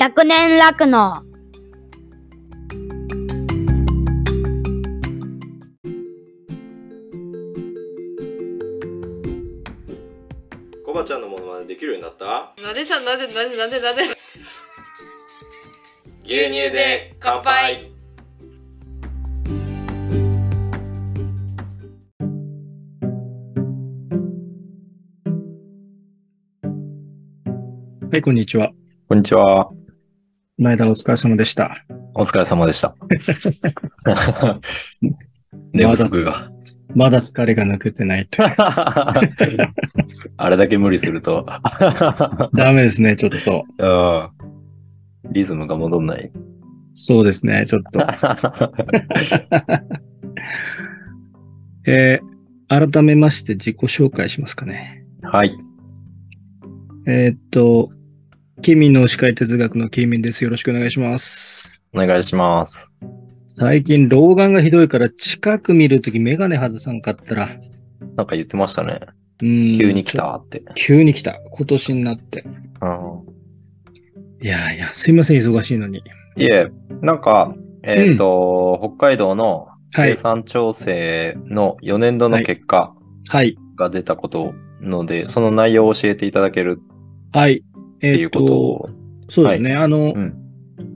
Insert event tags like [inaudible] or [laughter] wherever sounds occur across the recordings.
百年楽のコバちゃんのものまねできるようになった？なんでさ、なんで、なんで、なんで、なんで。牛乳で乾杯はい、こんにちは。こんにちは。前田お疲れ様でした。お疲れ様でした。[laughs] 寝不足が。まだ疲れが抜けてないと。[laughs] あれだけ無理すると、[laughs] ダメですね、ちょっと。うんリズムが戻んない。そうですね、ちょっと。えー改めまして自己紹介しますかね。はい。えーっと、ケミンの司会哲学のケミンです。よろしくお願いします。お願いします。最近、老眼がひどいから近く見るときメガネ外さんかったら、なんか言ってましたね。うん急に来。たって。急に来た。今年になって。うんいやいや、すいません、忙しいのに。いえ、なんか、えっ、と、北海道のはい生産調整の4年度の結果はい。が出たことので、その内容を教えていただけるはい。っえうこと。そうですね。あの、うん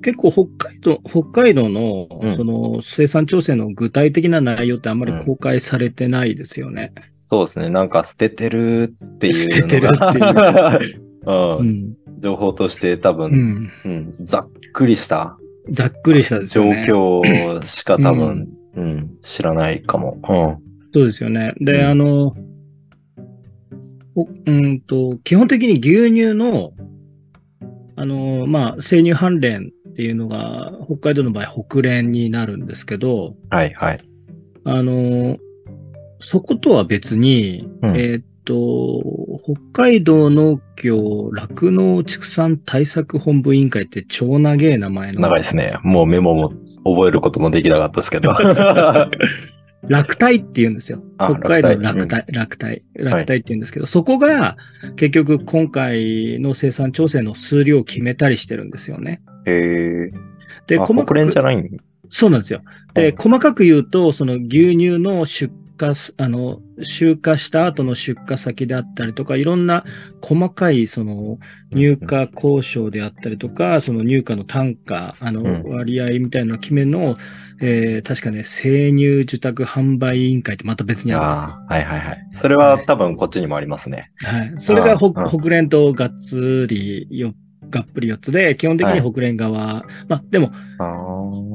結構北海道、北海道の、うんその生産調整の具体的な内容ってあんまり公開されてないですよね。そうですね。なんか捨ててるっていう捨ててるのが、[laughs] ううんん。情報として多分、うん。うんざっくりしたざっくりしたですね。況しか多分、うん知らないかも。そうですよね。で、うんあの、おうんと、基本的に牛乳の、あの、まあ、生乳関連っていうのが、北海道の場合、北連になるんですけど、うん。はいはい。あの、そことは別に、うんえーっと、北海道農協酪農畜産対策本部委員会って超長い名前の長いですね。もうメモも覚えることもできなかったですけど。[laughs] 落体って言うんですよ。あ北海道の落落体、落体、落体って言うんですけど、そこが結局今回の生産調整の数量を決めたりしてるんですよね。へえ。で、あ細かく国連じゃないん？そうなんですよ。で、うん細かく言うと、その牛乳の出荷す、あの、集荷した後の出荷先であったりとか、いろんな細かい、その、入荷交渉であったりとか、その入荷の単価、あの、うん割合みたいな決めるのを、えー確かね、生乳受託販売委員会ってまた別にあるんですよ。はいはいはい。それは多分こっちにもありますね。はい。それが北うん北連とがっつりよ、がっぷり4つで、基本的に北連側、まあ、でも。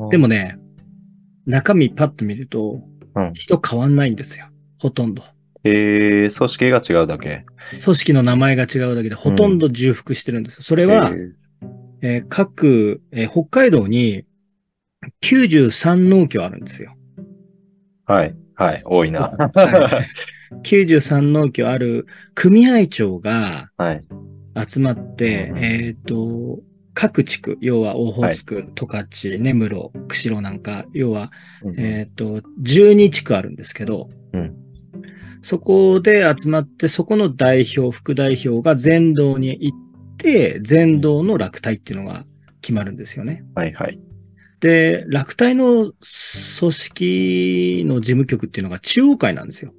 でもね、中身パッと見ると、うん人変わんないんですよ。ほとんど。へえ、組織が違うだけ。組織の名前が違うだけで、ほとんど重複してるんですよ。それはへ、ーえー各、えー北海道に93農協あるんですよ。はい、はい、多いな。はい [laughs] 93農協ある組合長がはい。集まって、うんえっ、と、各地区、要は大保津区、十勝、根室、釧路なんか、要は、えっ、と、12地区あるんですけど、うんそこで集まって、そこの代表、副代表が全道に行って、全道の落体っていうのが決まるんですよね。はい、はい。で、落体の組織の事務局っていうのが中央会なんですよ。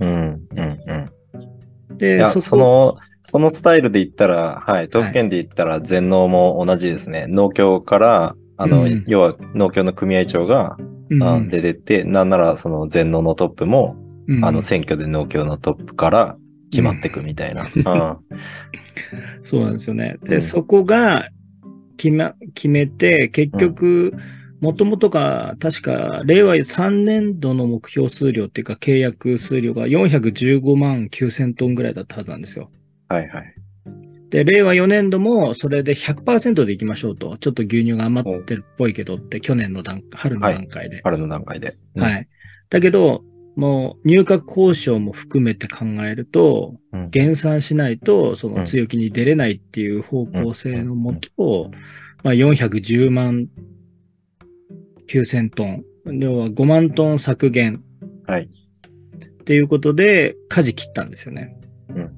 うん、うん、うん。いで、や、こその、そのスタイルで言ったら、はい、東府県で言ったら全農も同じですね。農協から、あの、うん要は農協の組合長が、うんあ出てって、なんならその全農のトップも、うんあの選挙で農協のトップから決まってくみたいな。うん [laughs] そうなんですよね。で、うんそこが決め決めて、結局、もともとが、確か、令和3年度の目標数量っていうか、契約数量が415万9000トンぐらいだったはずなんですよ。はいはい。で、令和4年度もそれで100%でいきましょうと。ちょっと牛乳が余ってるっぽいけどって、去年の段春の段階で。春の段階で。はい。だけど、もう入荷交渉も含めて考えると、うん減産しないと、その強気に出れないっていう方向性のもと、まあ、410万9000トン、要は5万トン削減はい。っていうことで、舵切ったんですよね。うん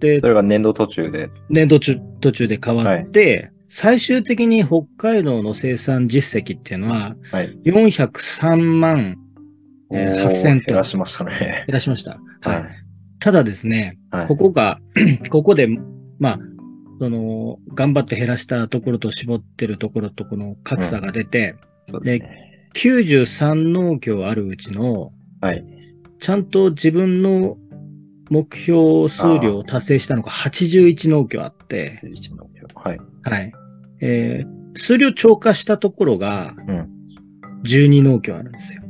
でそ、れが年度途中で。年度中途中で変わって、最終的に北海道の生産実績っていうのは、はい。403万えーおー8000トン減らしましたね。減らしました。ははいい。ただですね、はい。ここが、[clears throat] ここで、まあ、その、頑張って減らしたところと絞ってるところとこの格差が出て、そうですね。93農協あるうちの、はい。ちゃんと自分の目標数量を達成したのが81農協あって、11のはい。はい。えー数量超過したところがうん。12農協あるんですよ。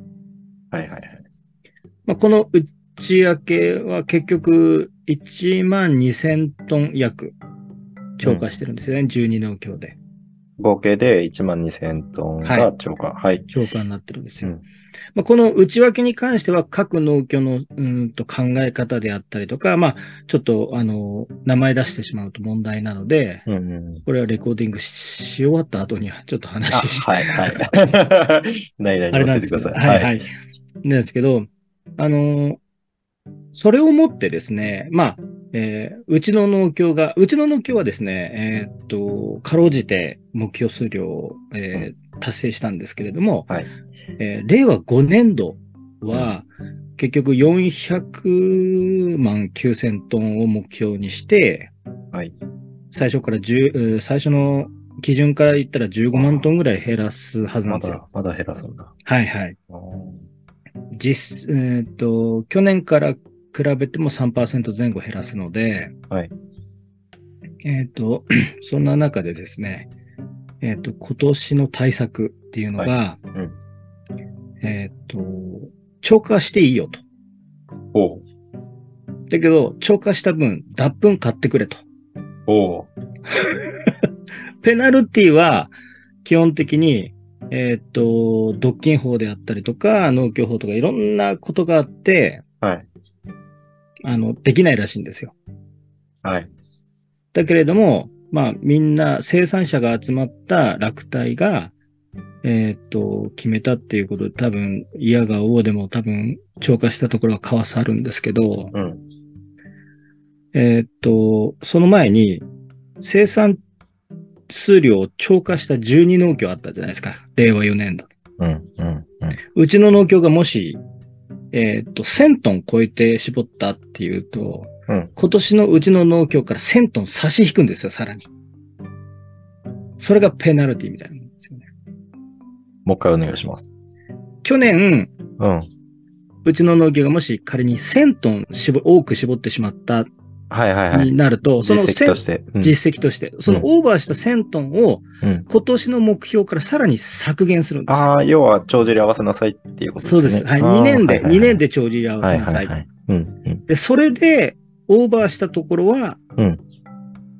はいはいはい。まあ、この内訳は結局1万2000トン約超過してるんですよね、12農協で。合計で1万2000トンが超過。はい。超過になってるんですよ。うんまあ、この内訳に関しては各農協のうーんと考え方であったりとか、まあ、ちょっとあの、名前出してしまうと問題なので、うんうん。これはレコーディングしし終わった後にはちょっとあ、話しはいはい。[laughs] ないない教えてください。はい、はい。なんですけど、あのーそれをもってですね、まあ、えーうちの農協が、うちの農協はですね、えーっと、かろうじて目標数量を、えー達成したんですけれども、はいえー令和5年度は、結局400万9000トンを目標にして、はい。最初から10、えー最初の基準から言ったら15万トンぐらい減らすはずなんですよ。まだ、まだ減らすんだ。はいはい。実、えーっと、去年から比べても3%前後減らすので、はい。えーっと、[clears throat] そんな中でですね、えーっと、今年の対策っていうのが、うんえーっと、超過していいよと。おうだけど、超過した分、脱粉買ってくれと。おう [laughs] ペナルティは、基本的に、えーっと、独禁法であったりとか、農協法とかいろんなことがあって、はい。あの、できないらしいんですよ。はい。だけれども、まあ、みんな生産者が集まった落体が、えーっと、決めたっていうことで、多分、嫌が王でも多分、超過したところはかわさるんですけど、うん。えーっと、その前に、生産数量を超過した12農協あったじゃないですか。令和4年度。うん。うん。うん。うちの農協がもし、えーっと、1000トン超えて絞ったっていうと、うん今年のうちの農協から1000トン差し引くんですよ、さらに。それがペナルティみたいなんですよね。もう一回お願いします。去年、うん。うちの農協がもし仮に1000トン絞多く絞ってしまったはいはいはい。になると、その実績と1000して。うん実績として、そのオーバーした1000トンをうん。今年の目標からさらに削減するんですよ。ああ、要は帳尻合わせなさいっていうことですね。そうです。はい。あー2年で、はいはいはい2年で帳尻合わはいせなさ。はいいはい。うん。うん。で、それで、オーバーしたところは、うん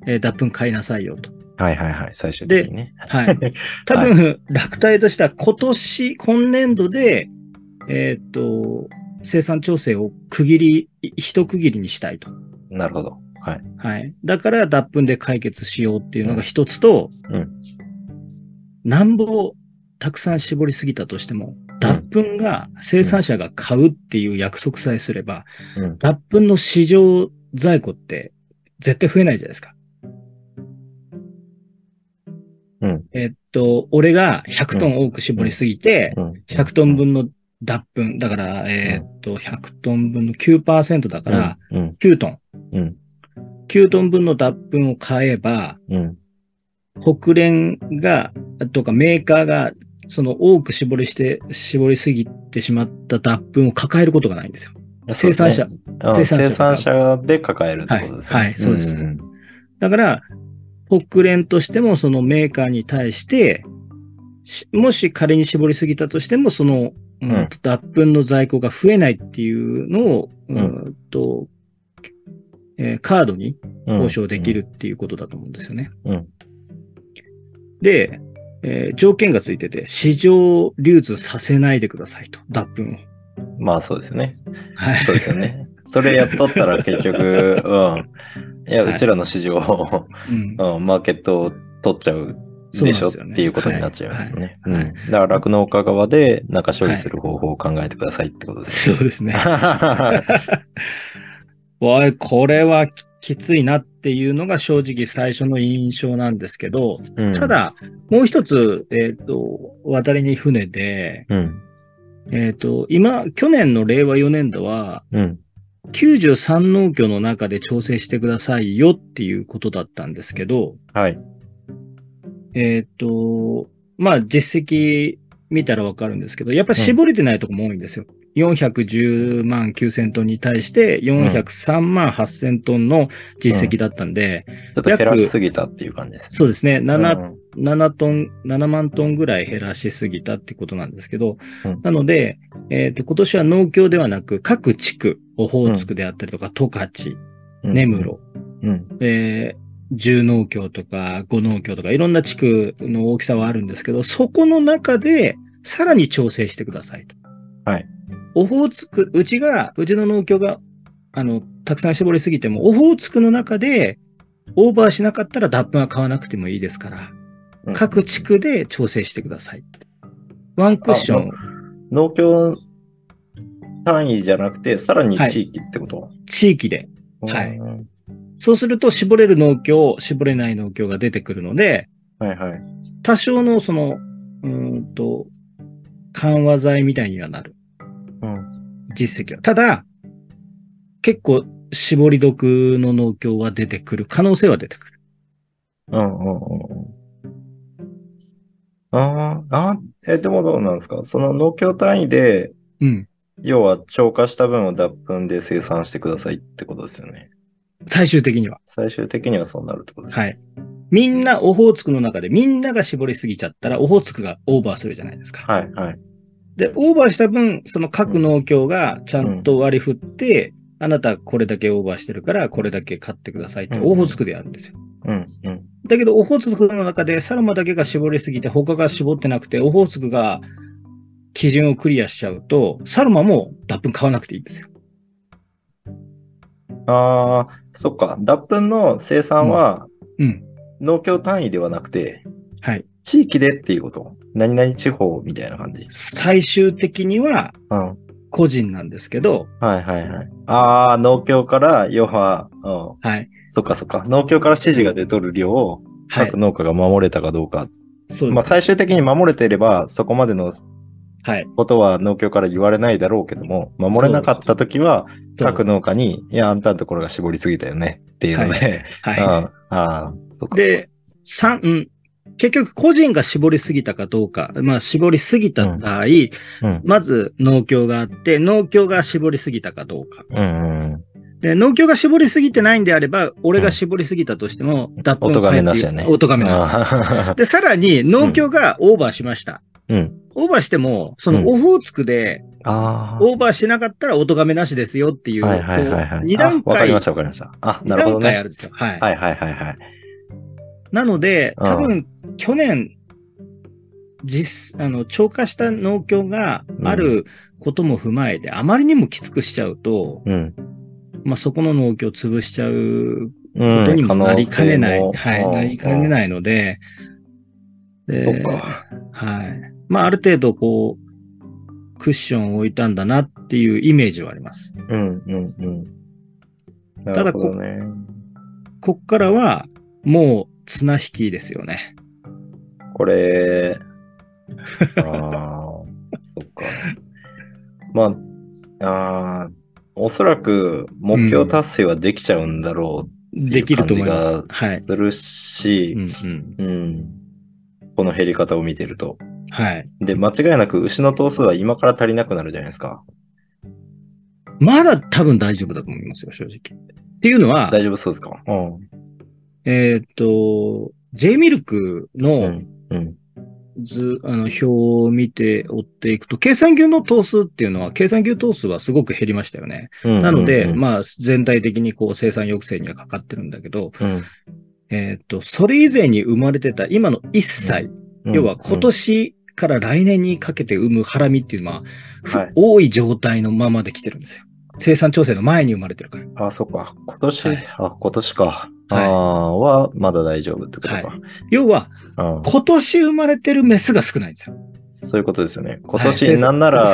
えー脱粉買いなさいよと。はいはいはい。最終的にね。はい。[laughs] 多分、落体としては今年、今年度で、えーっと、生産調整を区切り、い一区切りにしたいと。なるほど。はい。はい。だから脱粉で解決しようっていうのが一つと、うんなんぼたくさん絞りすぎたとしても、脱粉が生産者が買うっていう約束さえすれば、うん。脱粉の市場在庫って絶対増えないじゃないですか。うん。えっと、俺が100トン多く絞りすぎて、うん。100トン分の脱粉、だから、えっと、100トン分の9%だから、うん。9トン。うん。9トン分の脱粉を買えば、うん。国連が、とかメーカーが、その多く絞りして、絞りすぎてしまった脱粉を抱えることがないんですよ。生産者。あ生産者で抱えるってことですね。はいはいそうですんだから、国連としてもそのメーカーに対して、しもし仮に絞りすぎたとしても、その、うんうん脱粉の在庫が増えないっていうのを、うんうんとえーカードにうん交渉できるっていうことだと思うんですよね。うんで、えー条件がついてて、市場流通させないでくださいと、脱粉を。まあそうですね。はい。そうですよね。それやっとったら結局、[laughs] うん。いや、はいうちらの市場を、うんうん、マーケットを取っちゃうでしょっていうことになっちゃいますよね。はいはいうん。だから酪農家側で中処理する方法を考えてくださいってことですそうですね。ね。[laughs] おい、これはききついなっていうのが正直最初の印象なんですけど、うんた、だ、もう一つ、えっ、と、渡りに船で、うん。えっ、と、今、去年の令和4年度は、うん。93農協の中で調整してくださいよっていうことだったんですけど、はい。えっ、と、まあ実績見たらわかるんですけど、やっぱり絞れてないとこも多いんですよ。410万9000トンに対して403万8000トンの実績だったんで、ちょっと減らしすぎたっていう感じですね。そうですね、7うん。7トン、7万トンぐらい減らしすぎたってことなんですけど、うん。なので、えっ、と、今年は農協ではなく、各地区、オホーツクであったりとか、十勝、根室、うん。えー、10農協とか5農協とかいろんな地区の大きさはあるんですけど、そこの中でさらに調整してくださいと。はい。オホーツク、うちが、うちの農協が、あの、たくさん絞りすぎても、オホーツクの中でオーバーしなかったら脱粉は買わなくてもいいですから、うん各地区で調整してください。ワンクッション、農協単位じゃなくて、さらに地域ってこと、地域で。はいうんそうすると、絞れる農協、絞れない農協が出てくるので、はいはい。多少のその、うーんと、緩和剤みたいにはなる。うん。実績は。ただ、結構、絞り毒の農協は出てくる。可能性は出てくる。うんうんうんあ、あえ、でもどうなんですか？その農協単位で、うん。要は超過した分を脱粉で生産してくださいってことですよね。最終的には。最終的にはそうなるってことですね。はい。みんな、オホーツクの中でみんなが絞りすぎちゃったら、オホーツクがオーバーするじゃないですか。はいはい。で、オーバーした分、その各農協がちゃんと割り振って、あなたこれだけオーバーしてるから、これだけ買ってくださいって、うんオホーツクでやるんですよ。うんうん。だけど、オホーツクの中でサルマだけが絞りすぎて、他が絞ってなくて、オホーツクが基準をクリアしちゃうと、サルマも脱粉買わなくていいんですよ。ああ、そっか。脱粉の生産はうん。農協単位ではなくて、はい。地域でっていうこと？何々地方みたいな感じ？最終的にはうん。個人なんですけど、はいはいはい。ああ、農協から、要は、うん。はい。そっかそっか。農協から指示が出とる量をはい各。農家が守れたかどうか。まあそうです。最終的に守れていれば、そこまでのはい。ことは農協から言われないだろうけども、守れなかった時は、各農家に、いや、あんたのところが絞りすぎたよねっていうので、はい。[laughs] あああ、そっか。で、三、うん。結局、個人が絞りすぎたかどうか。まあ、絞りすぎた場合、うんまず農協があって、農協が絞りすぎたかどうか。うんうん。で、農協が絞りすぎてないんであれば、俺が絞りすぎたとしても、脱粉お咎めなしやねお咎めなし。あで、さらに、農協がオーバーしました。ーうん。オーバーしても、そうんのオホーツクでオーバーしなかったらお咎めなしですよっていう、はいはいはいはい。こう二段階、あわかりましたわかりました。あ、二なるほどね。段階あるんですよ。はい。はいはいはいはい。なので、うん多分、去年、実、あの、超過した農協があることも踏まえて、あまりにもきつくしちゃうと、うん。まあ、そこの農協を潰しちゃううことにもなりかねない。はい、なりかねい。ないので、でそっか。はい。まあ、ある程度、こう、クッションを置いたんだなっていうイメージはあります。うんうんうん。なただるほどね。こっからは、もう、綱引きですよね。これ、[laughs] ああ、そっか。まあ、ああ、おそらく目標達成はできちゃうんだろうできると思いますが。はい。するし。うん。この減り方を見てると。はい。で、間違いなく牛の頭数は今から足りなくなるじゃないですか。まだ多分大丈夫だと思いますよ、正直。っていうのは、大丈夫そうですか？うん。えーっと、J ミルクうのん。うん。図、あの、表を見て追っていくと、計算牛の頭数っていうのは、計算牛頭数はすごく減りましたよね。うんなので、うんまあ、全体的にこう生産抑制にはかかってるんだけど、うんえーっと、それ以前に生まれてた今の1歳、うん要は今年から来年にかけて産むハラミっていうのは、ふはい多い状態のままで来てるんですよ。生産調整の前に生まれてるから。あ、そっか。今年、はいあ、今年か。ああ、は、まだ大丈夫ってことか。要は、うん。今年生まれてるメスが少ないんですよ。そういうことですよね。今はい年、なんなら、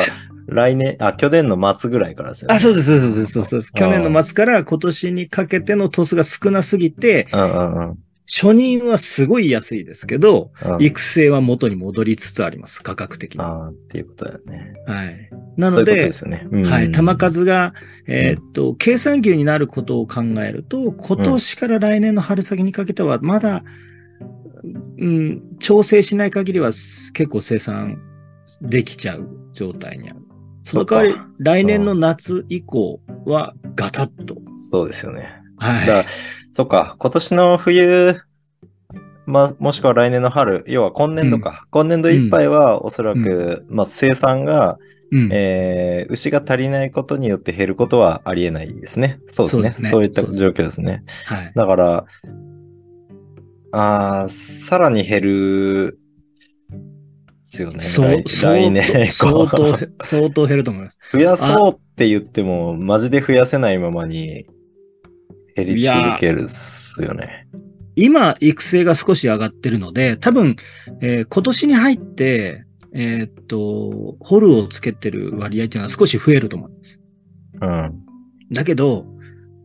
来年、あ、去年の末ぐらいからですよね。あ、そうです、そうです、そうですそうです。あー去年の末から今年にかけてのトスが少なすぎて、うんうんうん初任はすごい安いですけど、うん。育成は元に戻りつつあります、価格的に。はああ、っていうことだよね。い。なのでそういうことで、すよね。うんはい、球数が、えーっと、計算牛になることを考えると、今年から来年の春先にかけては、まだ、うん、調整しない限りは結構生産できちゃう状態にある。その代わり、来年の夏以降はガタッと。そうですよね。はい。だそっか、今年の冬、まあ、もしくは来年の春、要は今年度か。今年度いっぱいは、おそらく、まあ、生産が、うんえー牛が足りないことによって減ることはありえないですね。そうですね。そうねいった状況ですね。はい。だから、あーさらに減る、ですよね。そう、来来年相当、相当減ると思います。[laughs] 増やそうって言っても、マジで増やせないままに減り続けるっすよね。今、育成が少し上がってるので、多分、えー今年に入って、えーっと、ホルをつけてる割合っていうのは少し増えると思います。うん。だけど、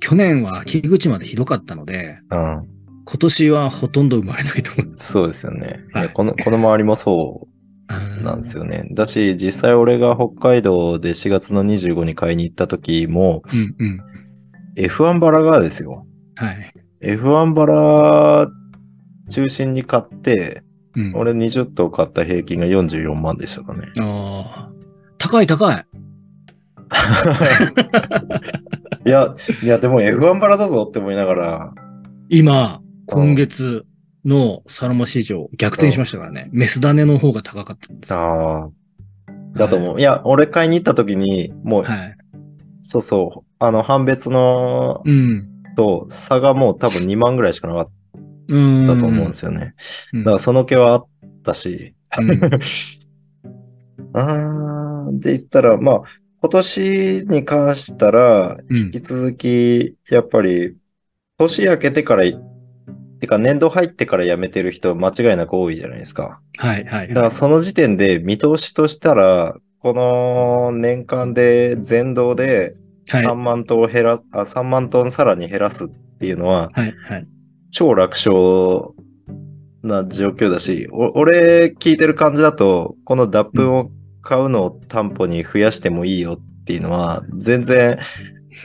去年は秋口までひどかったので、うん。今年はほとんど生まれないと思います。そうですよね。いはいやこの、この周りもそうなんですよね。だし、実際俺が北海道で4月の25に買いに行った時も、うんうん。F1 バラがですよ。はい。F1 バラ中心に買って、うん、俺20頭買った平均が44万でしたかね。ああ。高い高い。[laughs] いや、いや、でも F1 バラだぞって思いながら、今、今月のサロマ市場逆転しましたからね。メスダネの方が高かったんですよ。ああ、だと思う。いや、俺買いに行った時に、もう、はい。そうそう、あの、判別のうん。と差がもう多分2万ぐらいしかなかっうん。たと思うんですよね。うん。だからその気はあったし、うんあーで言ったら、まあ、今年に関したら、うん引き続き、やっぱり、年明けてから、てか年度入ってから辞めてる人間違いなく多いじゃないですか。はいはいだからその時点で見通しとしたら、この年間で全道ではい。3万トン減ら、あ、3万トンさらに減らすっていうのは、はいはい。超楽勝な状況だし、お俺聞いてる感じだと、この脱粉を買うのを担保に増やしてもいいよっていうのは、全然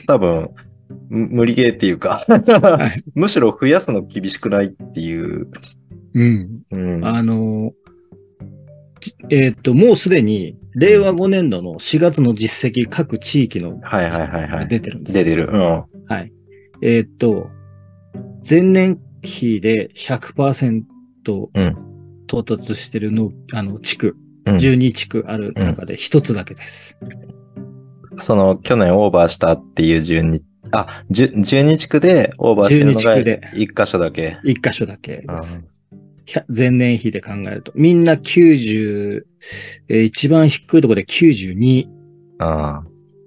多分む無理ゲーっていうか、いむしろ増やすの厳しくないっていう。うん。うん、あの、じえーっと、もうすでに、令和5年度の4月の実績各地域のはいはいはいはい。出てるんですよ出てる。うん。はい。えーっと、前年比で100%うん到達してるの、あの、地区、うん12地区ある中で一つだけです。その去年オーバーしたっていう12、あ、10 12地区でオーバーしてるのが12地区で1箇所だけ。一箇所だけうんです。ひゃ前年比で考えると。みんな90、えー一番低いところで92、あ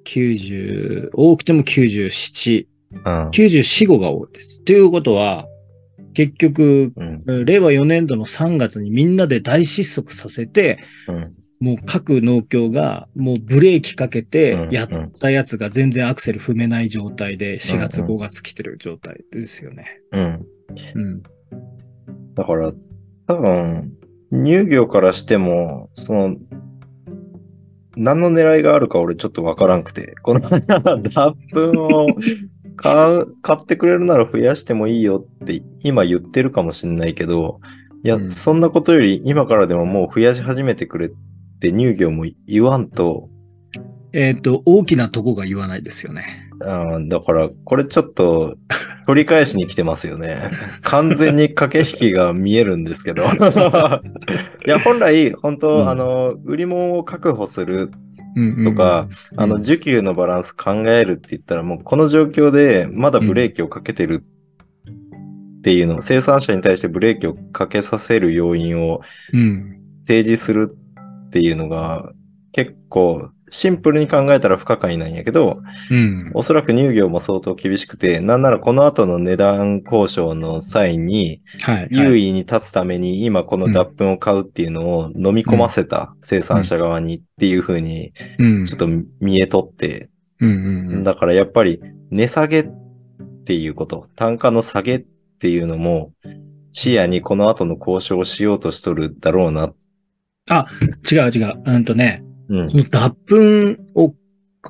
90、多くても97、あ、うん。94、5が多いです。ということは、結局、うん。令和4年度の3月にみんなで大失速させて、うん。もう各農協がもうブレーキかけてうんやったやつが全然アクセル踏めない状態で4月うんうん5月来てる状態ですよね。うん。うん。だから、多分、乳業からしても、その、何の狙いがあるか俺ちょっとわからんくて、この脱粉を買う、[laughs] 買ってくれるなら増やしてもいいよって今言ってるかもしれないけど、いや、うん。そんなことより今からでももう増やし始めてくれって乳業も言わんと、えっ、と、大きなとこが言わないですよね。あーだから、これちょっと取り返しに来てますよね。[laughs] 完全に駆け引きが見えるんですけど。[laughs] いや、本来、本当、うんあの、売り物を確保するうんうんとか、あの、うん需給のバランス考えるって言ったら、もうこの状況でまだブレーキをかけてるっていうの、生産者に対してブレーキをかけさせる要因をうん。提示するっていうのが、結構シンプルに考えたら不可解なんやけど、うん。おそらく乳業も相当厳しくて、なんならこの後の値段交渉の際に、はい。優位に立つために今この脱粉を買うっていうのを飲み込ませた生産者側にっていう風にうん。ちょっと見えとって。だからやっぱり値下げっていうこと、単価の下げっていうのも視野にこの後の交渉をしようとしとるだろうな。違う違う。うんとね、うんそ。の脱粉を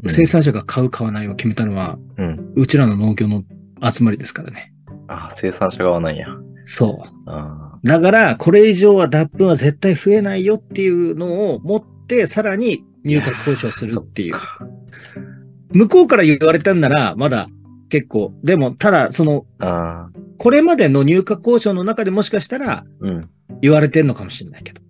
生産者が買う買わないを決めたのは、うん。うちらの農業の集まりですからね。あ、生産者側なんや。そう。あだから、これ以上は脱粉は絶対増えないよっていうのを持って、さらに入荷交渉するっていう向こうから言われたんなら、まだ結構。でも、ただ、その、これまでの入荷交渉の中でもしかしたらうん。言われてんのかもしれないけど。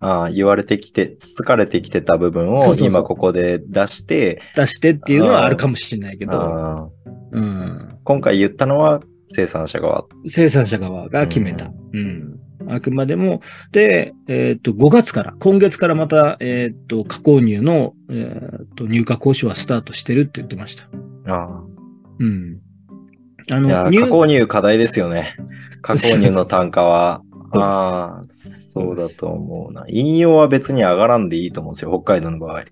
ああ、言われてきて、つつかれてきてた部分を今ここで出して、出してっていうのはあるかもしれないけど、あーうん。今回言ったのは生産者側。生産者側が決めた。うん。あくまでも、で、えっ、と、5月から、今月からまた、えっ、と、加工乳の、えっ、と、入荷交渉はスタートしてるって言ってました。あうん。あの、加工乳課題ですよね。加工乳の単価は。ああ、そうだと思うな。引用は別に上がらんでいいと思うんですよ、北海道の場合。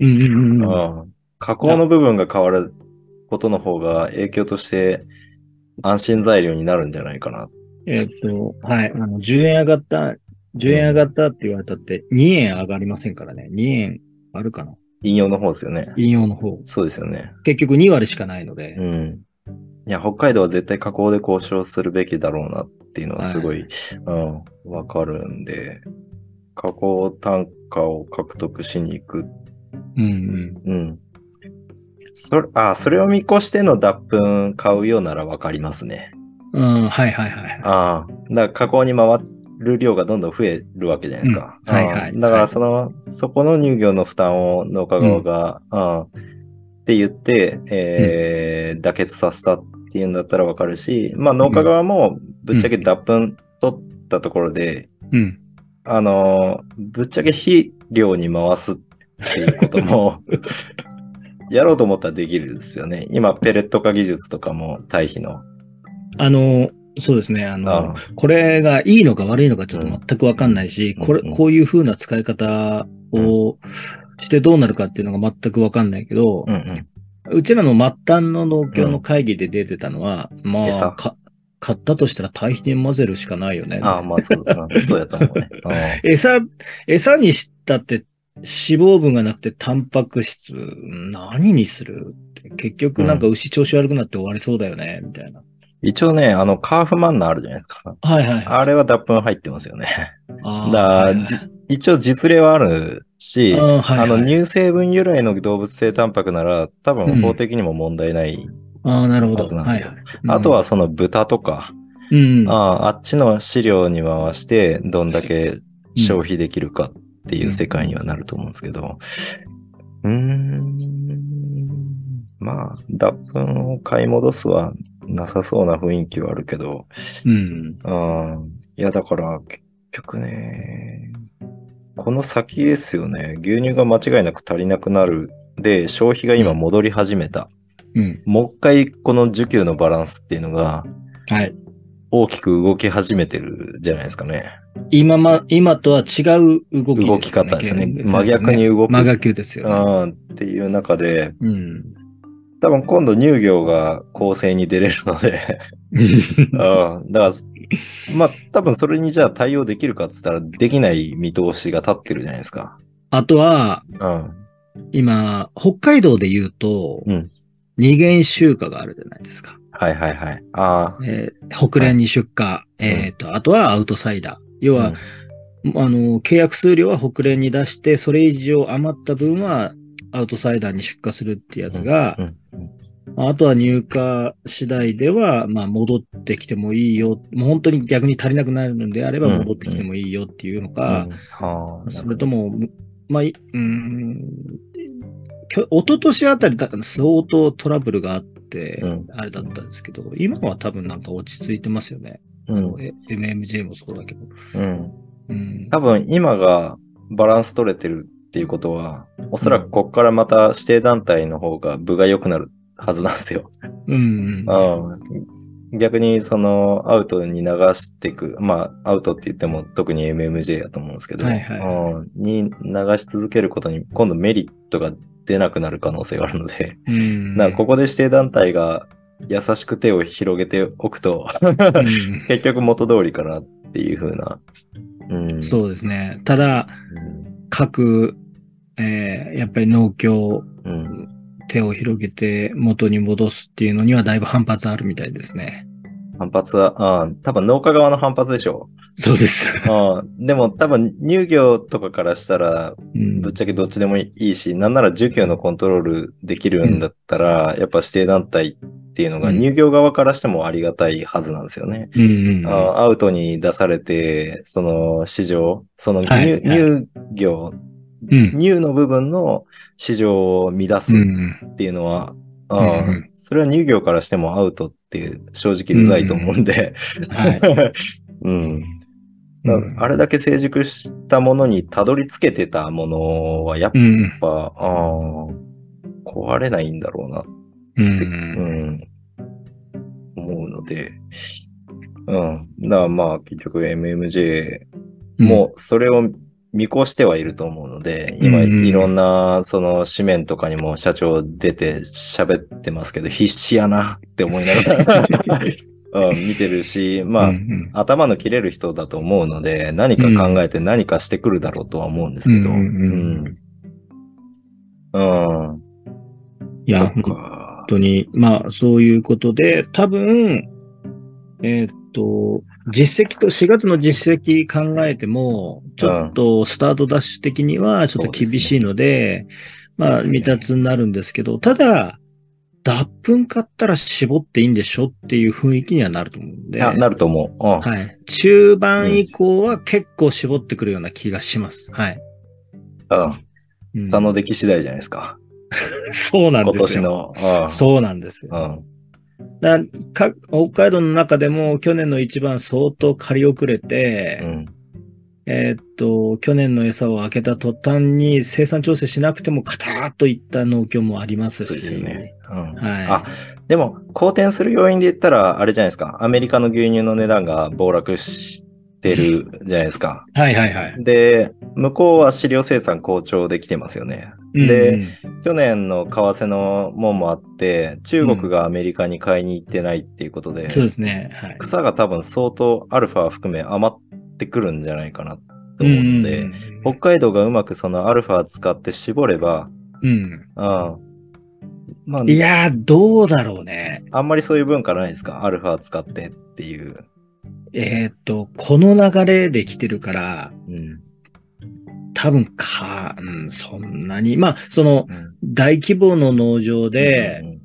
うんうんうんうん。うん。加工の部分が変わることの方が影響として安心材料になるんじゃないかな。えっ、と、はい。あの、10円上がった、10円上がったって言われたって、2円上がりませんからね。2円あるかな引用の方ですよね。引用の方。そうですよね。結局2割しかないので。うん。いや、北海道は絶対加工で交渉するべきだろうなっていうのはすごい、うん、わかるんで、加工単価を獲得しに行く。うんうん。それ、あ、それを見越しての脱粉買うようならわかりますね。うん。うん、はいはいはい。ああ。だから加工に回る量がどんどん増えるわけじゃないですか。うんはいはいだからその、そこの乳業の負担を農家側が、ああって言って、えー妥結させたっていうんだったらわかるし、まあ農家側もぶっちゃけ脱粉取ったところで、うん。あのーぶっちゃけ肥料に回すっていうことも、[laughs] やろうと思ったらできるんですよね。今、ペレット化技術とかも堆肥の。あの、そうですね。あの、ああこれがいいのか悪いのかちょっと全くわかんないし、これ、うんうんこういう風な使い方をしてどうなるかっていうのが全くわかんないけど、うんうん。うちらの末端の農協の会議で出てたのは、ま餌あ、か買ったとしたら堆肥で混ぜるしかないよね。ああ、まあそう、う [laughs] んそうやと思うね。餌、餌にしたって脂肪分がなくてタンパク質、何にするって結局なんか牛調子悪くなって終わりそうだよね、みたいな。一応ね、あの、カーフマンナーあるじゃないですか。はいはいはい。あれは脱粉入ってますよね。あーだはいはいじ一応実例はあるし、あーはいはいあの、乳成分由来の動物性タンパクなら、多分法的にも問題ない。あーなるほど。はずなんですよはいはいあとは、その豚とか、うん。あああっちの飼料に回して、どんだけ消費できるかっていう世界にはなると思うんですけど、うーん、まあ、脱粉を買い戻すはなさそうな雰囲気はあるけど、うん。うん。いや、だから、結局ね、この先ですよね。牛乳が間違いなく足りなくなる。で、消費が今戻り始めた。うん。もう一回この需給のバランスっていうのがはい。大きく動き始めてるじゃないですかね。今ま、今とは違う動き、動き方ですね真逆に動く真逆ですよね。うん。っていう中で、うん。多分今度乳業が構成に出れるので、[laughs] うん。だから、まあ多分それにじゃあ対応できるかって言ったらできない見通しが立ってるじゃないですか。あとは、うん。今、北海道で言うと、うん二元集荷があるじゃないですか。はいはいはい。あえー北連に出荷、えっ、と、あとはアウトサイダー。要あ。は、あの、契約数量は北連に出して、それ以上余った分はアウトサイダーに出荷するってやつがう、んうんあとは入荷次第では、まあ、戻ってきてもいいよ。もう本当に逆に足りなくなるのであればうん戻ってきてもいいよっていうのか、それとも、まあ、いうーん、きょ一昨年あたりだ相当トラブルがあって、うんあれだったんですけど、今は多分なんか落ち着いてますよね。うん。え MMJ もそうだけど。うん。うん。多分今がバランス取れてるっっていうことは、おそらくここからまた指定団体の方が部が良くなるはずなんですよ。うん。うん逆にそのアウトに流していく、まあアウトって言っても特に MMJ だと思うんですけど、はいはいうんに流し続けることに今度メリットが出なくなる可能性があるので、うん。だからここで指定団体が優しく手を広げておくと、うん [laughs] 結局元通りかなっていう風な。うん、そうですね。ただ、各、えーやっぱり農協、うん。うん。手を広げて元に戻すっていうのにはだいぶ反発あるみたいですね。反発は、あ多分農家側の反発でしょそうです。う。うんでも多分乳業とかからしたら、うんぶっちゃけどっちでもいいし、なんなら需給のコントロールできるんだったら、やっぱ指定団体っていうのがうん乳業側からしてもありがたいはずなんですよね。うんうんうんあアウトに出されて、その市場、その乳,、はいはい乳業、うん。乳の部分の市場を乱すうん。っていうのは、んあーうんそれは乳業からしてもアウトって正直うざいと思うんで、はい。[laughs] うん。あれだけ成熟したものにたどり着けてたものはやっうん。ぱ、壊れないんだろうなうんって、うん、思うので、うん。だからまあ結局 MMJ もうそれを見越してはいると思うので、今いろんなその紙面とかにも社長出て喋ってますけど、必死やなって思いながら、[laughs] うん、見てるし、まあ、うんうん頭の切れる人だと思うので、何か考えて何かしてくるだろうとは思うんですけど、うんうんうん。うん。いや、本か。当に、まあ、そういうことで、多分、えーっと、実績と、4月の実績考えても、ちょっとスタートダッシュ的にはちょっと厳しいので、まあ、未達になるんですけど、ただ、脱粉買ったら絞っていいんでしょっていう雰囲気にはなると思うんで、あなると思う。うん。はい。中盤以降は結構絞ってくるような気がします。はい。うん。うん佐野出来次第じゃないですか。[laughs] そうなん今ですよ。年の。うんそうなんですよ。うん。だか北海道の中でも去年の一番相当借り遅れて、うん。えーっと、去年の餌を開けた途端に生産調整しなくてもカターッといった農協もありますし。そうですよね。うん。はい。あ、でも、好転する要因で言ったら、あれじゃないですか。アメリカの牛乳の値段が暴落してるじゃないですか。はいはいはい。で、向こうは飼料生産好調できてますよね。で去年の為替のもんもあって、中国がアメリカに買いに行ってないっていうことで、うんそうですね。はい。草が多分相当アルファ含め余ってくるんじゃないかなと思うので、うん北海道がうまくそのアルファ使って絞れば、うん。うんまあ、いやー、どうだろうね。あんまりそういう文化ないですか？アルファ使ってっていう。えーっと、この流れで来てるから、うん。多分か、うん、そんなに。まあ、その、うん大規模の農場で、うん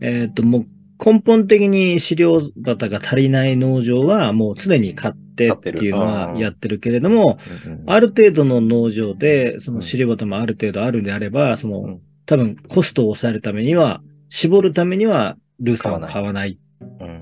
えーっと、もう根本的に飼料畑が足りない農場はもう常に買ってっていうのはやってるけれども、ある程度の農場で、その飼料畑もある程度あるんであれば、そのうん、多分コストを抑えるためには、絞るためには、ルーさんを買わない。うん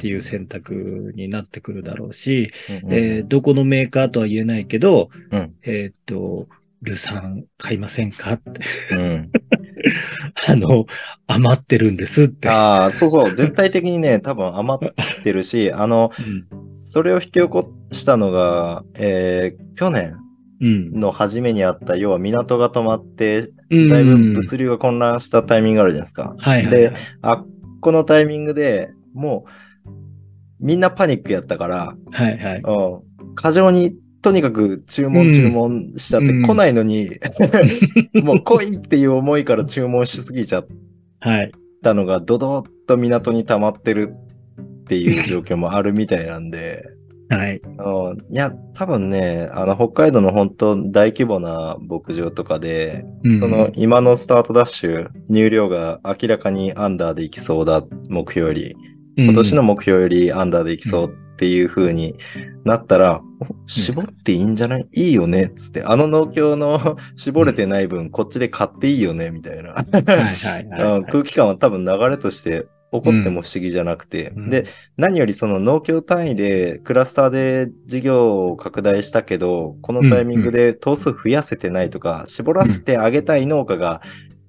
っていう選択になってくるだろうし、うんえーどこのメーカーとは言えないけど、うんえーっと、ルーさん買いませんかって、うん [laughs] あの、余ってるんですって。ああ、そうそう。絶対的にね、多分余ってるし、[laughs] あの、うんそれを引き起こしたのが、えー去年うん。の初めにあった、要は港が止まって、うんだいぶ物流が混乱したタイミングがあるじゃないですか。はいはい、はい。で、あ、このタイミングでもう、みんなパニックやったから、はいはい。うん、過剰にとにかく注文注文しちゃってうん来ないのに、[laughs] もう来いっていう思いから注文しすぎちゃっはい。たのがドドッと港に溜まってるっていう状況もあるみたいなんで、はい。うんいや、多分ね、あの、北海道の本当大規模な牧場とかで、うんその今のスタートダッシュ、入量が明らかにアンダーでいきそうだ、目標より。今年の目標よりアンダーでいきそうっていう風になったら、お絞っていいんじゃない？いいよねっつって、あの農協の [laughs] 絞れてない分、こっちで買っていいよねみたいな、[laughs] 空気感は多分流れとして起こっても不思議じゃなくて、うん。で、何よりその農協単位でクラスターで事業を拡大したけど、このタイミングで頭数増やせてないとか、絞らせてあげたい農家が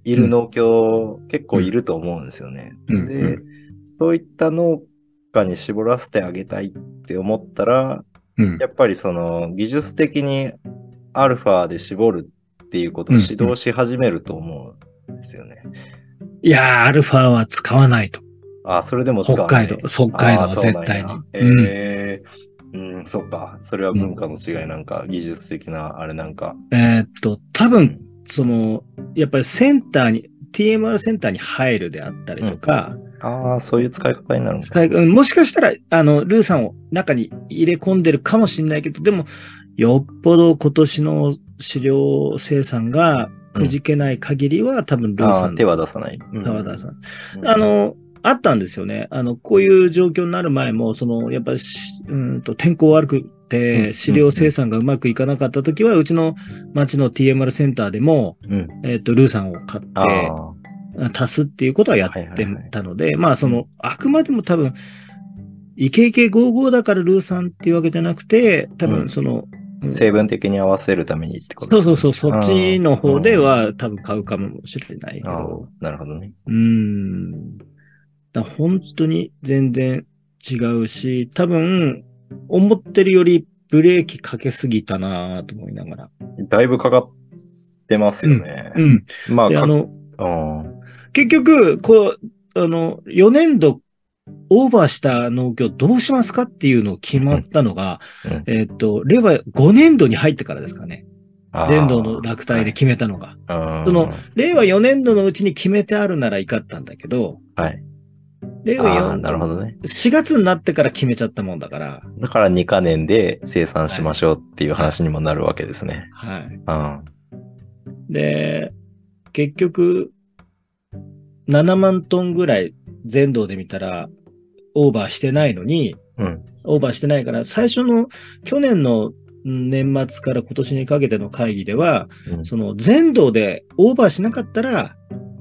いる農協、結構いると思うんですよね。うん。で、そういった農家に絞らせてあげたいって思ったら、うんやっぱりその技術的にアルファで絞るっていうことを指導し始めると思うんですよね。いやー、アルファは使わないと。あ、それでも使北わない海道、北海道は絶対に。うんえーうん、そっか。それは文化の違いなんか、技術的なあれなんか。えーっと、多分、その、やっぱりセンターに、TMR センターに入るであったりとか、ああ、そういう使い方になるのか。使いうんもしかしたら、あの、ルーさんを中に入れ込んでるかもしれないけど、でも、よっぽど今年の飼料生産がくじけない限りは、多分ルーさん手は出さない。うん川田さん。うんあ、の、あったんですよね。あの、こういう状況になる前も、その、やっぱうんと、天候悪くうんて、飼料生産がうまくいかなかった時は、うちの町の TMR センターでも、うん。えっ、と、ルーさんを買って、あ足すっていうことはやってたので、まあ、その、あくまでも多分、イケイケ55だからルーさんっていうわけじゃなくて、多うん分、その、あ、成分的に合わせるためにってことそうですかそうそう、そっちの方では多分買うかもしれないけああど、なるほどね。うーん。だ本当に全然違うし、多分、思ってるよりブレーキかけすぎたなと思いながら。だいぶかかってますよね。うん。まあ、かであの、うん結局、こう、あの、4年度オーバーした農協どうしますかっていうのを決まったのが、うんえっと、令和5年度に入ってからですかね。全道の落体で決めたのが。はいその、令和4年度のうちに決めてあるならいかったんだけど、はい。令あ和あ、4なるほどね。4月になってから決めちゃったもんだから、だから2カ年で生産しましょうっていう話にもなるわけですね。はい。うん。で、結局、7万トンぐらい全道で見たら、オーバーしてないのに、うん。オーバーしてないから、最初の去年のうん年末から今年にかけての会議では、うんその全道でオーバーしなかったら、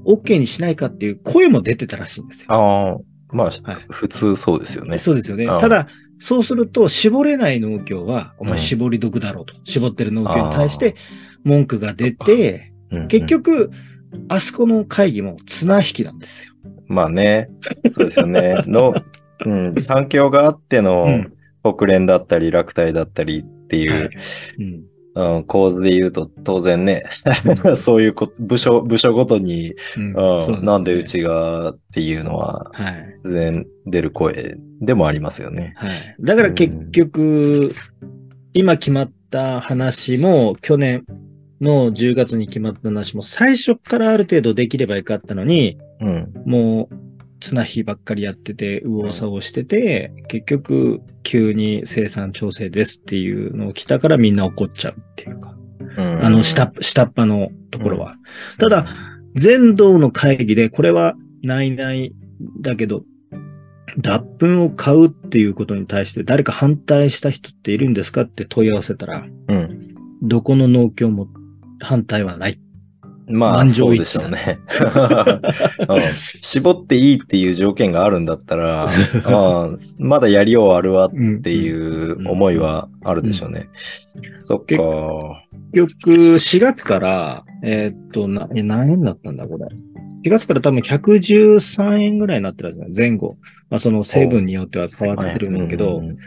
OK にしないかっていう声も出てたらしいんですよ。ああ、まあ、はい普通そうですよね。そうですよねただ、そうすると、絞れない農協は、おうん前絞り毒だろうと。絞ってる農協に対して文句が出て、うん結、局、あそこの会議も綱引きなんですよ。まあね、そうですよね。の、[laughs] うん、環境があっての、うん国連だったり、落体だったりっていう、はいうんうん、構図で言うと、当然ね、[laughs] そういうこ部署、部署ごとに、うんねなんでうちがっていうのは、はい。必然出る声でもありますよね。はい。だから結局、今決まった話も、去年の10月に決まった話も、最初からある程度できればよかったのに、うん。もう、綱引きばっかりやってて、右往左往してて、結局、急に生産調整ですっていうのを来たからみんな怒っちゃうっていうか、うんあの、下、下っ端のところは。ただ、全道の会議で、これは内々だけど、脱粉を買うっていうことに対して誰か反対した人っているんですかって問い合わせたら、うん。どこの農協も反対はない。まあ、そうでしょうね。[laughs] うん絞っていいっていう条件があるんだったら、[laughs] うんまだやりようあるわっていう思いはあるでしょうね。そっか。結局、4月から、えーっと、な、え何円だったんだ、これ。4月から多分113円ぐらいになってるんですね、前後。まあ、その成分によっては変わってるんだけど、うんうん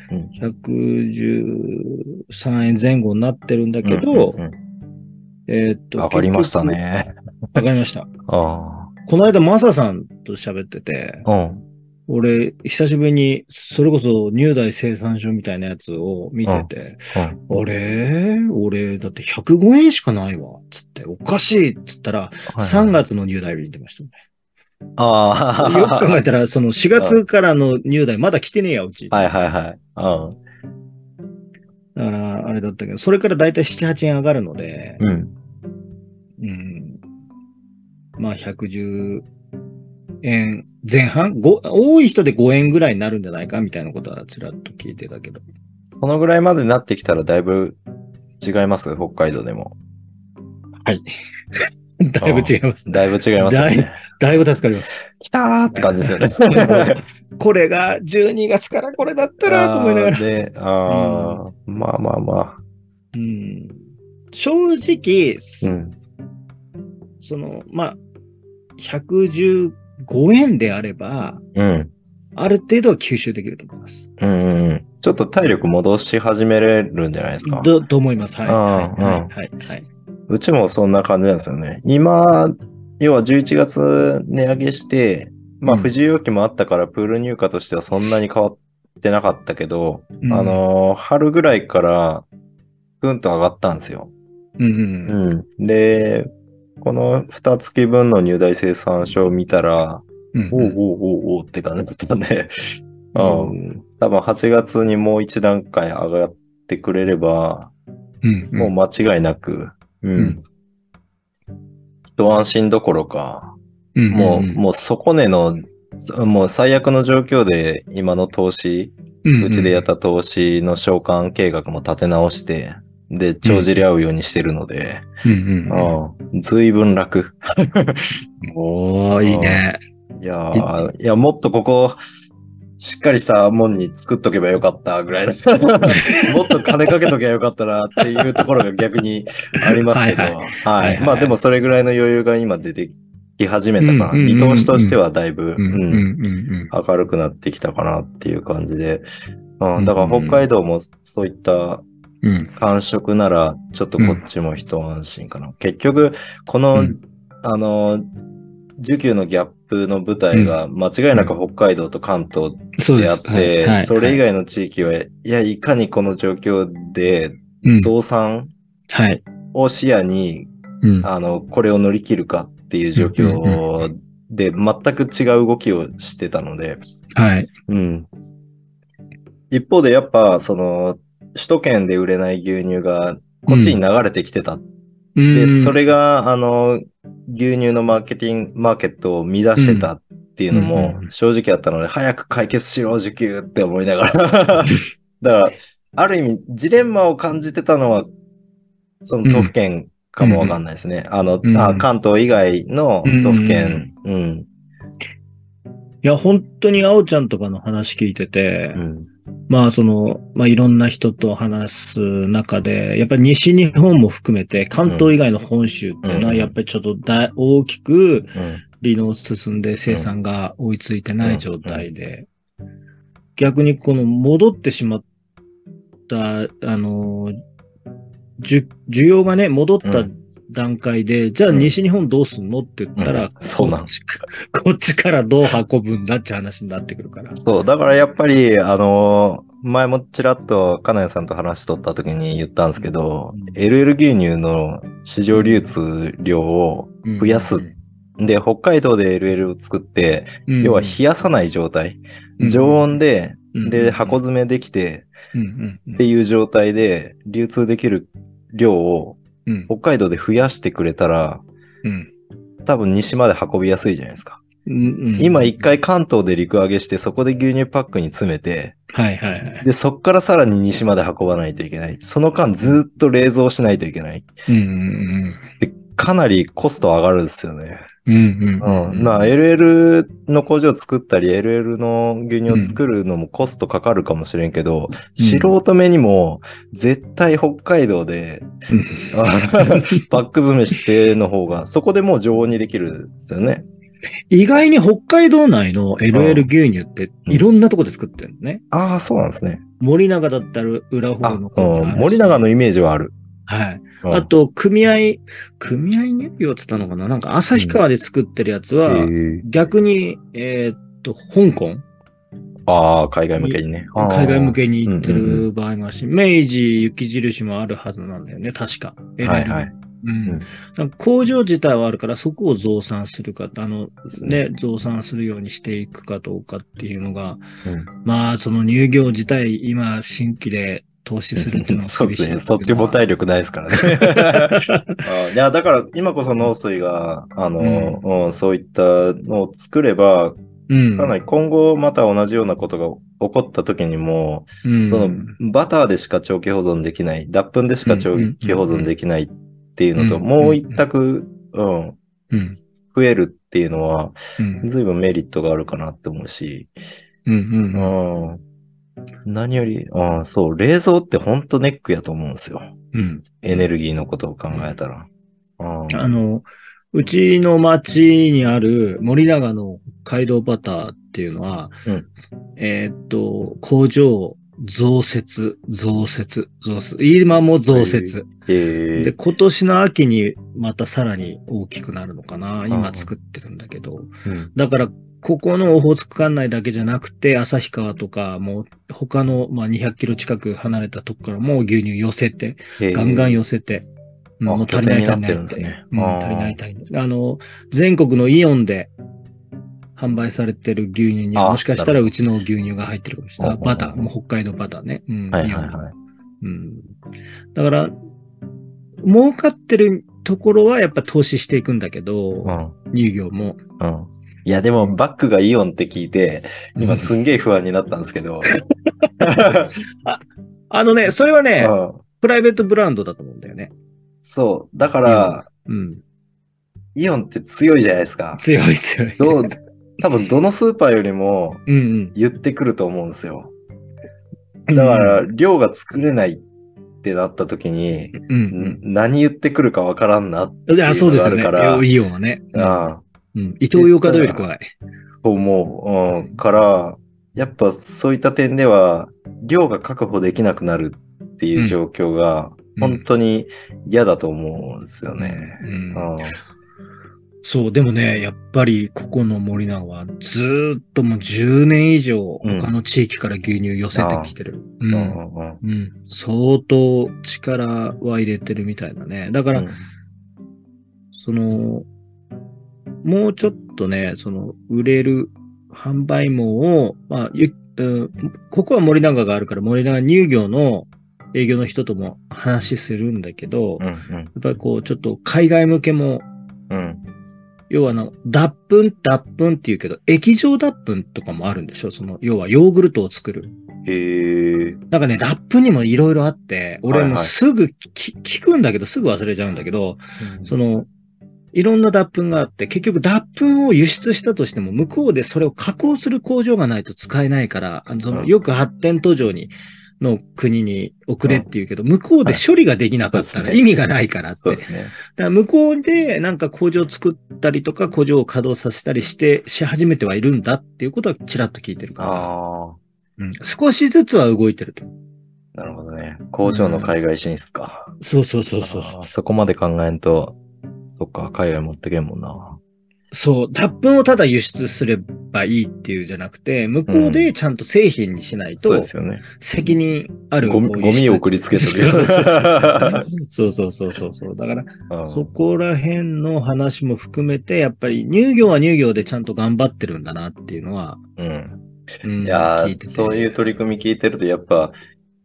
113円前後になってるんだけど、うんうんえーっと。上がりましたね。結局。上がりました。あこの間、マサさんと喋ってて、あ。うん。俺、久しぶりに、それこそ乳代生産書みたいなやつを見てて、うんあれ？俺、だって105円しかないわ。つって、おかしいっつったら、3月の乳代日に出ましたね。ああ。よく考えたら、その4月からの乳代まだ来てねえや、うち。はいはいはい。だから、あれだったけど、それからだいたい7、8円上がるので、うん。うん。うん。まあ、110円前半？ご多い人で5円ぐらいになるんじゃないかみたいなことはちらっと聞いてたけど。そのぐらいまでなってきたらだいぶ違います？北海道でも。はい。[laughs] だいぶ違います。だいぶ違いますよね。だいぶ助かります。来たーって感じですよね。[laughs] これが12月からこれだったらと思いながら。あーで、あーまあまあまうん、正直、あ。うん。その、まあ、115円であれば、うん。ある程度は吸収できると思います。うんうんうん。ちょっと体力戻し始めれるんじゃないですか？とと思います。はい。はい。はい。はいうちもそんな感じなんですよね。今、要は11月値上げして、まあ、うん不自由期もあったから、プール入荷としてはそんなに変わってなかったけど、うんあのー春ぐらいから、ぐんと上がったんですよ。うんうんうん。で、この2月分の入大生産書を見たら、うん。おうおうおうおうって感じだったんで、ううんん、多分8月にもう一段階上がってくれれば、うん。もう間違いなく、うん。うん一安心どころか、うん、もう、んもう底根の、そもう最悪の状況で今の投資、うん、うちでやった投資の償還計画も立て直して、で、帳尻合うようにしてるので、うんうんうん。うん、随分楽。おー、いいね。いやーいや、もっとここ、しっかりしたもんに作っとけばよかったぐらいの。[laughs] もっと金かけとけばよかったなっていうところが逆にありますけど。はいはいはいはいまあでもそれぐらいの余裕が今出てき始めたかな。うんうんうんうん見通しとしてはだいぶ、明るくなってきたかなっていう感じで。ううんん、だから北海道もそういった。感触なら、ちょっとこっちも一安心かな。結局、この、うんあの、需給のギャップの舞台が間違いなく北海道と関東であって、はいはいそれ以外の地域は、いや、いかにこの状況でうん増産はい。を視野に、うん。あの、これを乗り切るかっていう状況で、全く違う動きをしてたので、はい。うん。一方でやっぱ、その、首都圏で売れない牛乳がこっちに流れてきてた。で、それが、あの、牛乳のマーケティング、マーケットを乱してたっていうのうんもうん正直あったので、早く解決しろ、受給って思いながら。[laughs] だから、ある意味、ジレンマを感じてたのは、その都府県かもわかんないですね。あの、うんあ、関東以外の都府県。うん。いや、本当にあおちゃんとかの話聞いてて、うん。まあその、まあいろんな人と話す中で、やっぱり西日本も含めて関東以外の本州っていうのはうん。やっぱりちょっと大大きくうん。離農進んで生産が追いついてない状態で、逆にこの戻ってしまった、あの、需要がね、戻ったうん段階で、じゃあうん。西日本どうすんのって言ったら、うん。そうなのこっちかこっちからどう運ぶんだって話になってくるから。そう、だからやっぱり、あのー前もちらっと金谷さんと話しとった時に言ったんですけど、うん。LL 牛乳の市場流通量を増やす。で、北海道で LL を作って、うん、要は冷やさない状態、うん。常温で、うん。で、箱詰めできてっていう状態で流通できる量をうん北海道で増やしてくれたら、うん多分西まで運びやすいじゃないですか。うんうん今一回関東で陸揚げして、そこで牛乳パックに詰めて、はいはいはい。で、そっからさらに西まで運ばないといけない。その間ずっと冷蔵しないといけない。うんうんで、かなりコスト上がるんですよね。うんうんうん。まあ、LL の工場を作ったり、LL の牛乳を作るのもコストかかるかもしれんけど、素人目にも絶対北海道で、あ [laughs] バック詰めしての方が、そこでもう常温にできるんですよね。意外に北海道内の LL 牛乳っていろんなとこで作ってるのね。ああ、そうなんですね。森永だったら裏あ、方の森永のイメージはある。はい。うんあと、組合、組合乳業って言ったのかな？なんか、旭川で作ってるやつは、逆に、えーっと、香港？ああ、海外向けにね。海外向けに行ってうんうんる場合もあるし、明治雪印もあるはずなんだよね、確か。はいはい。うん。うん。工場自体はあるから、そこを増産するか、あの。ね、増産するようにしていくかどうかっていうのが、うん。まあ、その乳業自体、今、新規で投資するっていうのはそうですね。そっちも体力ないですからね。[laughs] あいや、だから今こそ農水が、あの、うんそういったのを作れば、うん。かなり今後また同じようなことが起こった時にも、うんそのバターでしか長期保存できない、脱粉でしか長期保存できないっていうのと、うんもう一択うん、うん。増えるっていうのは、うん。随分メリットがあるかなって思うし、うん。うん。うん。何より、ああ、そう、冷蔵ってほんとネックやと思うんですよ。うん。エネルギーのことを考えたら。ああの、うちの町にある森永の北海道バターっていうのは、うんえーっと、工場増設、増設、増設、今も増設。で、ええ今年の秋にまたさらに大きくなるのかな。今作ってるんだけど。うんだから、ここのオホーツク管内だけじゃなくて、旭川とか、もう他の、まあ、200キロ近く離れたとこからも牛乳寄せて、ええガンガン寄せて、うんあもう足りない足りないてるんですねう足りない足りない。あの、全国のイオンで販売されてる牛乳にはあもしかしたらうちの牛乳が入ってるかもしれない。うんバター、もう北海道バターね。うん、はいはいはい。うん。だから、儲かってるところはやっぱ投資していくんだけど、うん。乳業も。うん。いや、でも、バックがイオンって聞いて、今すんげえ不安になったんですけど。[laughs] あのね、それはね、うんプライベートブランドだと思うんだよね。そう。だから、うん。イオンって強いじゃないですか。強い強い。どう、多分どのスーパーよりもうんうん。言ってくると思うんですよ。だから、量が作れないってなった時に、うんん何言ってくるかわからんなってうん。いや、そうですよね。いうのがあるからイオンはね。ああ、うん。伊東洋華堂より怖い。思う。うん。から、やっぱそういった点では、量が確保できなくなるっていう状況が、うん本当に嫌だと思うんですよね。うんうんそう、でもね、やっぱりここの森永はずーっともう10年以上うん他の地域から牛乳寄せてきてる。う。うんんうんうん。相当力は入れてるみたいだね。だから、うんその、もうちょっとね、その、売れる販売網を、まあ、ゆうんここは森永があるから森永乳業の営業の人とも話するんだけど、うんやっぱりこう、ちょっと海外向けもうん。うん要はあの、脱粉、脱粉って言うけど、液状脱粉とかもあるんでしょ？その、要はヨーグルトを作る。へえ。なんかね、脱粉にもいろいろあって、俺もはいはい。すぐき聞くんだけど、すぐ忘れちゃうんだけど、その、いろんな脱粉があって、結局脱粉を輸出したとしても、向こうでそれを加工する工場がないと使えないから、そのうんよく発展途上に、の国に送れって言うけど、向こうで処理ができなかったら意味がないからって。そうですね。だから向こうでなんか工場を作ったりとか工場を稼働させたりして、し始めてはいるんだっていうことはちらっと聞いてるから、ああ、うん少しずつは動いてると。なるほどね。工場の海外進出か。そうそうそうそうあーそこまで考えんと、そっか、海外持ってけんもんな。そう、脱粉をただ輸出すればいいっていうじゃなくて、向こうでちゃんと製品にしないとそうですよね。責任あるゴミゴミを送りつけとるそう [laughs] そうそうそうそうそう。だから、うんそこら辺の話も含めて、やっぱり乳業は乳業でちゃんと頑張ってるんだなっていうのは、うん。うんいやそういう取り組み聞いてると、やっぱ、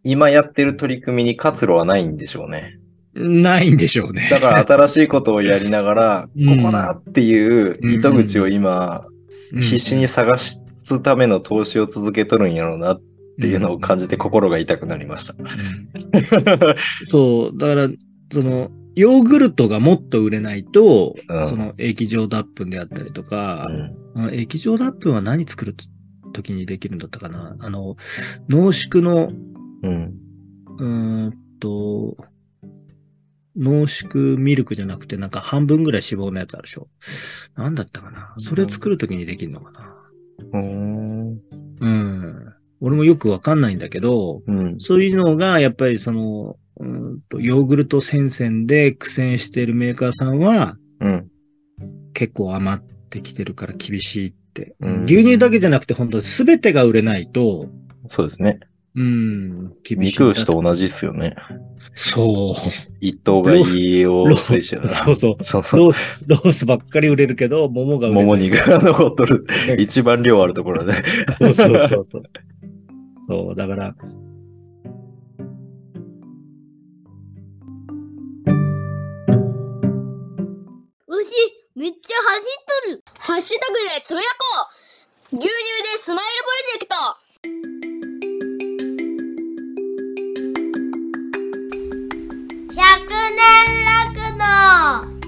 今やってる取り組みに活路はないんでしょうね。ないんでしょうね。だから新しいことをやりながら、うん。ここだっていう糸口を今、うん。必死に探すための投資を続けとるんやろうなっていうのを感じて心が痛くなりました。うん。そう、だから、その、ヨーグルトがもっと売れないと、うん。その液状脱粉であったりとか、うん。あ液状脱粉は何作る時にできるんだったかな。あの、濃縮の、うん。うーんと、濃縮ミルクじゃなくてなんか半分ぐらい脂肪のやつあるでしょなんだったかなそれ作る時にできるのかなうーん。うん。俺もよくわかんないんだけど、うん。そういうのが、やっぱりその、うーんとヨーグルト戦線で苦戦しているメーカーさんは、うん。結構余ってきてるから厳しいって。うん牛乳だけじゃなくて、本当すべてが売れないと、そうですね。うん。肉牛と同じですよね。そう。一頭が家いちう。そうそう。そうロースロースばっかり売れるけど、桃が売れ。桃肉が残っとる。一番量あるところね。そうそうそうそう。そう、だから、めっちゃ走っとるハッシュタグでつぶやこう牛乳でスマイルプロジェクト百年楽の